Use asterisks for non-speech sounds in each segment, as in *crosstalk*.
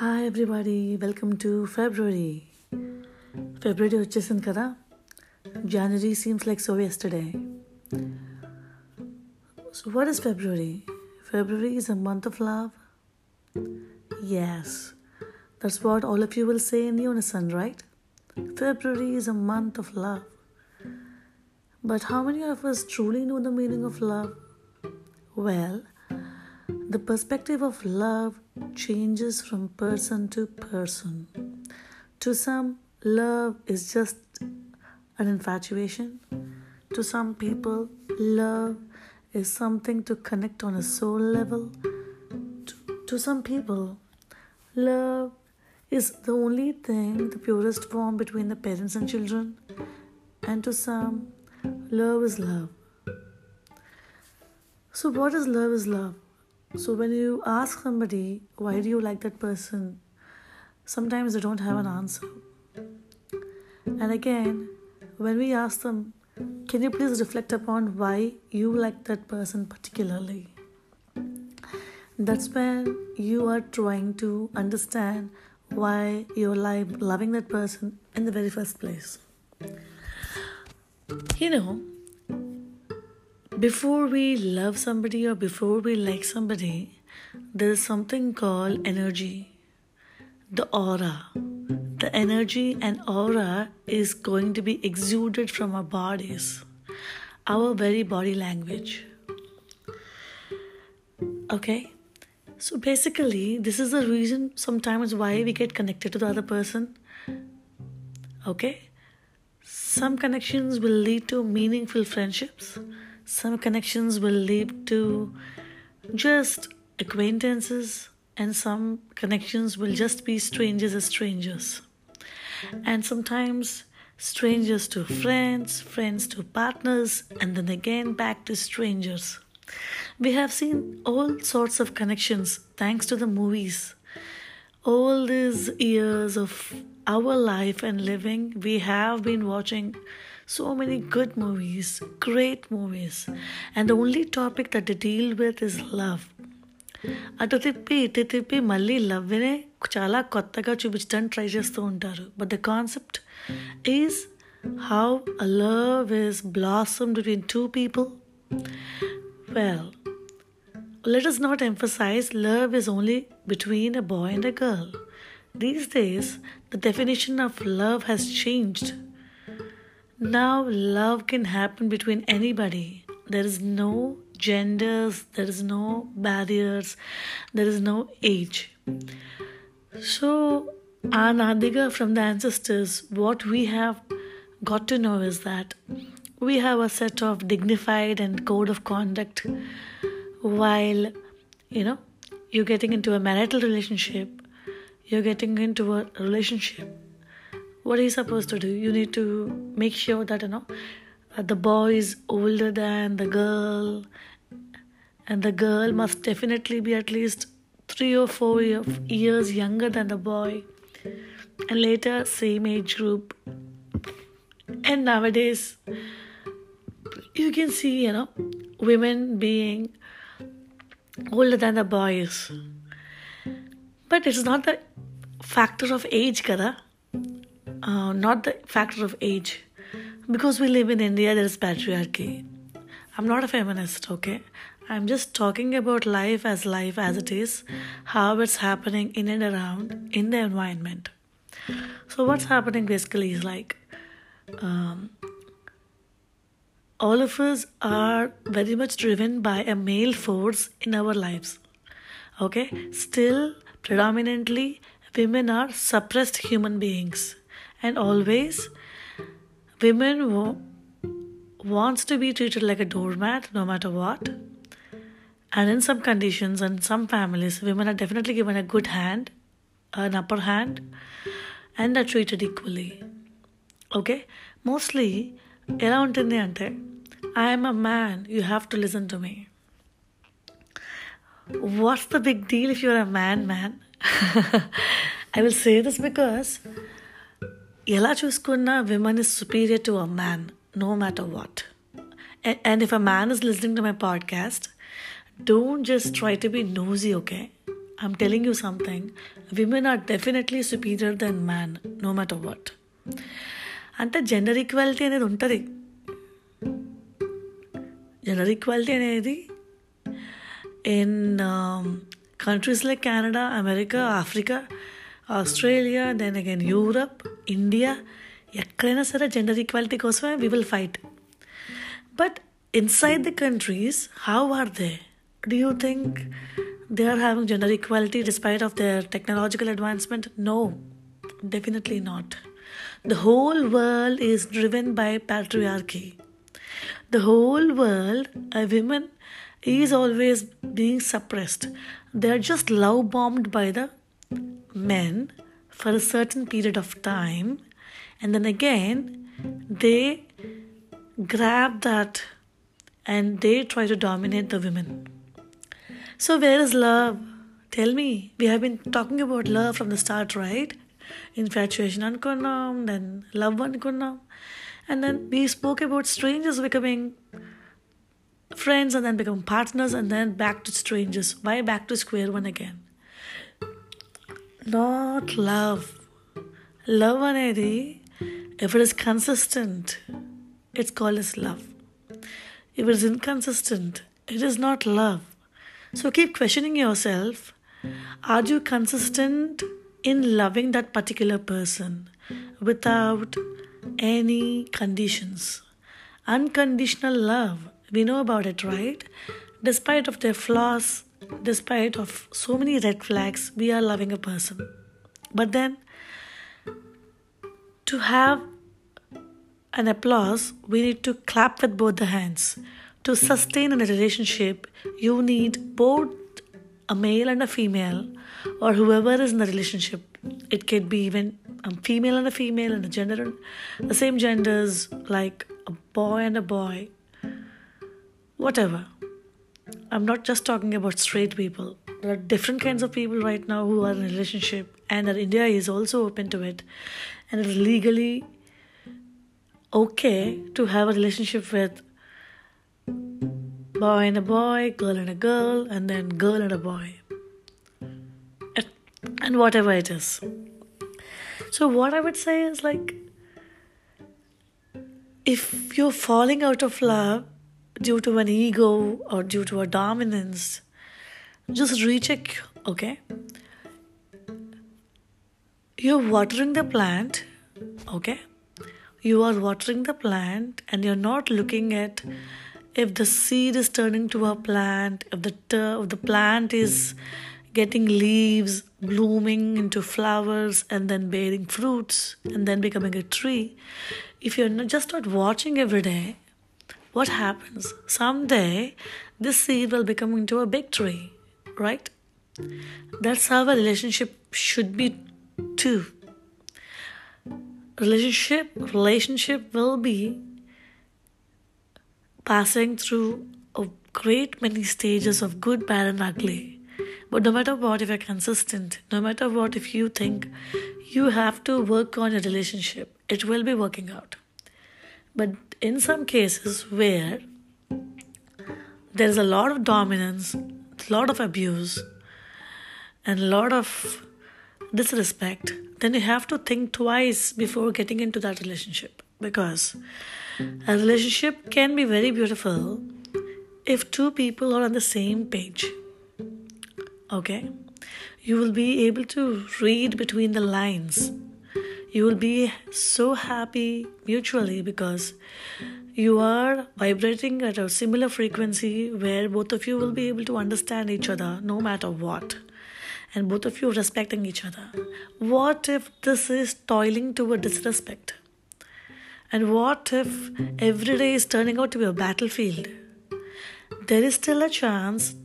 Hi everybody welcome to February February వచ్చేసింది కదా January seems like so yesterday so what is February February is a month of love yes that's what all of you will say in Unison right February is a month of love. But how many of us truly know the meaning of love? Well, the perspective of love changes from person to person. To some, love is just an infatuation. To some people, love is something to connect on a soul level. To, to some people, love is the only thing, the purest form between the parents and children. And to some, love is love. So, what is love is love? So, when you ask somebody, why do you like that person? Sometimes they don't have an answer. And again, when we ask them, can you please reflect upon why you like that person particularly? That's when you are trying to understand why you're like loving that person in the very first place. You know, before we love somebody or before we like somebody, there is something called energy, the aura. The energy and aura is going to be exuded from our bodies, our very body language. Okay? So basically, this is the reason sometimes why we get connected to the other person. Okay? Some connections will lead to meaningful friendships, some connections will lead to just acquaintances, and some connections will just be strangers as strangers. And sometimes strangers to friends, friends to partners, and then again back to strangers. We have seen all sorts of connections thanks to the movies. All these years of our life and living, we have been watching so many good movies, great movies, and the only topic that they deal with is love. అటు తిప్పి ఇటు తిప్పి మళ్ళీ లవ్నే చాలా కొత్తగా చూపించడానికి try చేస్తూ ఉంటారు but the concept is how a love is blossom between two people well let us not emphasize love is only between a boy and a girl. These days, the definition of love has changed. Now, love can happen between anybody. There is no genders, there is no barriers, there is no age. So, our Anadiga from the ancestors, what we have got to know is that we have a set of dignified and code of conduct while you know you're getting into a marital relationship you're getting into a relationship what are you supposed to do you need to make sure that you know uh, the boy is older than the girl and the girl must definitely be at least three or four year, years younger than the boy and later same age group and nowadays you can see you know women being older than the boys. But it's not the factor of age, kada. Uh, not the factor of age. Because we live in India, there is patriarchy. I'm not a feminist, okay? I'm just talking about life as life as it is, how it's happening in and around in the environment. So, what's happening basically is like um, all of us are very much driven by a male force in our lives. Okay, still predominantly women are suppressed human beings, and always women wo- wants to be treated like a doormat no matter what. And in some conditions and some families, women are definitely given a good hand, an upper hand, and are treated equally. Okay mostly ఎలా ఉంటుంది అంటే I'm a man you have to listen to me what's the big deal if you're a man man *laughs* I will say this because ఎలా చూసుకున్నా women is superior to a man no matter what and if a man is listening to my podcast don't just try to be nosy, okay? I'm telling you something. Women are definitely superior than man, no matter what. అంటే gender equality అనేది ఉంటుంది gender equality అనేది in countries like Canada America Africa Australia then again Europe India ఎక్కడైనా సరే gender equality కోసమే we will fight but inside the countries how are they do you think they are having gender equality despite of their technological advancement no definitely not the whole world is driven by patriarchy the whole world a woman is always being suppressed they are just love bombed by the men for a certain period of time and then again they grab that and they try to dominate the women so, where is love? Tell me. We have been talking about love from the start, right? Infatuation ankunnam, then love ankunnam. And then we spoke about strangers becoming friends and then become partners and then back to strangers. Why back to square one again? Not love. Love anedi, if it is consistent, it's called as love. If it is inconsistent, it is not love. So keep questioning yourself are you consistent in loving that particular person without any conditions? Unconditional love, we know about it, right? Despite of their flaws, despite of so many red flags, we are loving a person. But then to have an applause, we need to clap with both the hands to sustain in a relationship, you need both a male and a female, or whoever is in the relationship. It could be even a female and a female, and a gender, the same genders, like a boy and a boy, whatever. I'm not just talking about straight people. There are different kinds of people right now who are in a relationship, and that India is also open to it, and it is legally okay to have a relationship with boy and a boy, girl and a girl, and then girl and a boy. And whatever it is. So, what I would say is like, if you're falling out of love due to an ego or due to a dominance, just recheck, okay? You're watering the plant, okay? You are watering the plant and you're not looking at if the seed is turning to a plant, if the ter- if the plant is getting leaves, blooming into flowers, and then bearing fruits, and then becoming a tree, if you're not, just not watching every day, what happens? Someday, this seed will become into a big tree, right? That's how a relationship should be too. Relationship relationship will be passing through a great many stages of good, bad, and ugly. But no matter what, if you're consistent, no matter what, if you think you have to work on your relationship, it will be working out. But in some cases where there is a lot of dominance, a lot of abuse, and a lot of disrespect, then you have to think twice before getting into that relationship because a relationship can be very beautiful if two people are on the same page. Okay? You will be able to read between the lines. You will be so happy mutually because you are vibrating at a similar frequency where both of you will be able to understand each other no matter what. And both of you respecting each other. What if this is toiling toward disrespect? And what if every day is turning out to be a battlefield? There is still a chance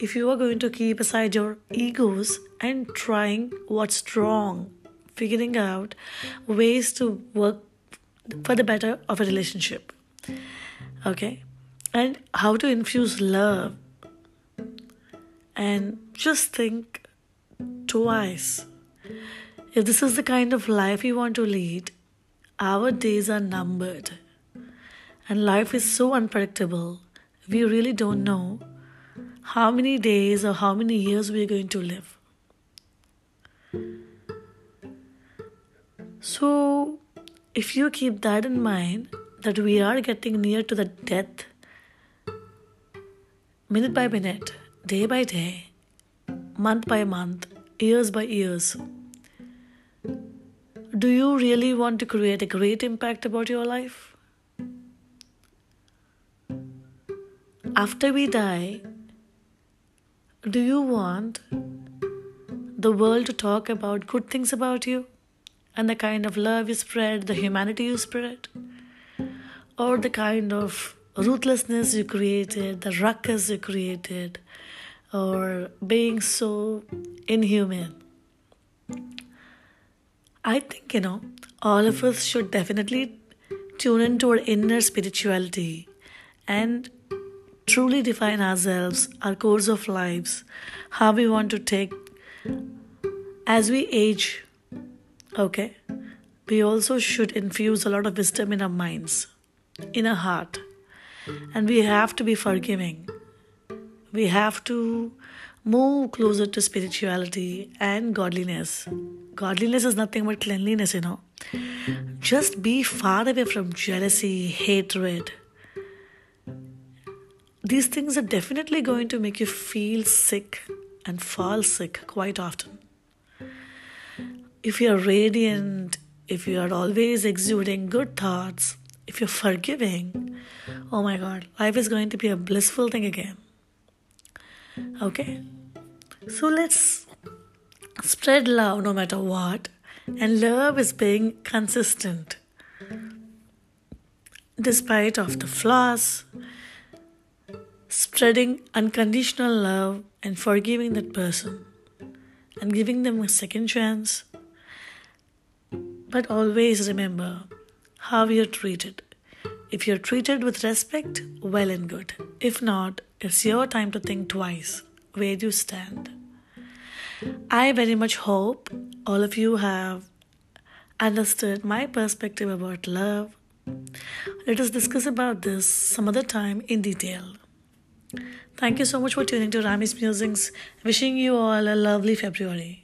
if you are going to keep aside your egos and trying what's wrong, figuring out ways to work for the better of a relationship. Okay? And how to infuse love. And just think twice. If this is the kind of life you want to lead, our days are numbered. And life is so unpredictable. We really don't know how many days or how many years we're going to live. So, if you keep that in mind, that we are getting near to the death, minute by minute, day by day, month by month, years by years. Do you really want to create a great impact about your life? After we die, do you want the world to talk about good things about you and the kind of love you spread, the humanity you spread, or the kind of ruthlessness you created, the ruckus you created, or being so inhuman? I think, you know, all of us should definitely tune into our inner spirituality and truly define ourselves, our course of lives, how we want to take as we age. Okay, we also should infuse a lot of wisdom in our minds, in our heart, and we have to be forgiving. We have to move closer to spirituality and godliness. Godliness is nothing but cleanliness, you know. Just be far away from jealousy, hatred. These things are definitely going to make you feel sick and fall sick quite often. If you're radiant, if you are always exuding good thoughts, if you're forgiving, oh my god, life is going to be a blissful thing again. Okay? So let's spread love no matter what. And love is being consistent. Despite of the flaws, spreading unconditional love and forgiving that person and giving them a second chance. But always remember how you're treated. If you're treated with respect, well and good. If not, it's your time to think twice where you stand. I very much hope all of you have understood my perspective about love. Let us discuss about this some other time in detail. Thank you so much for tuning to Rami's Musings. Wishing you all a lovely February.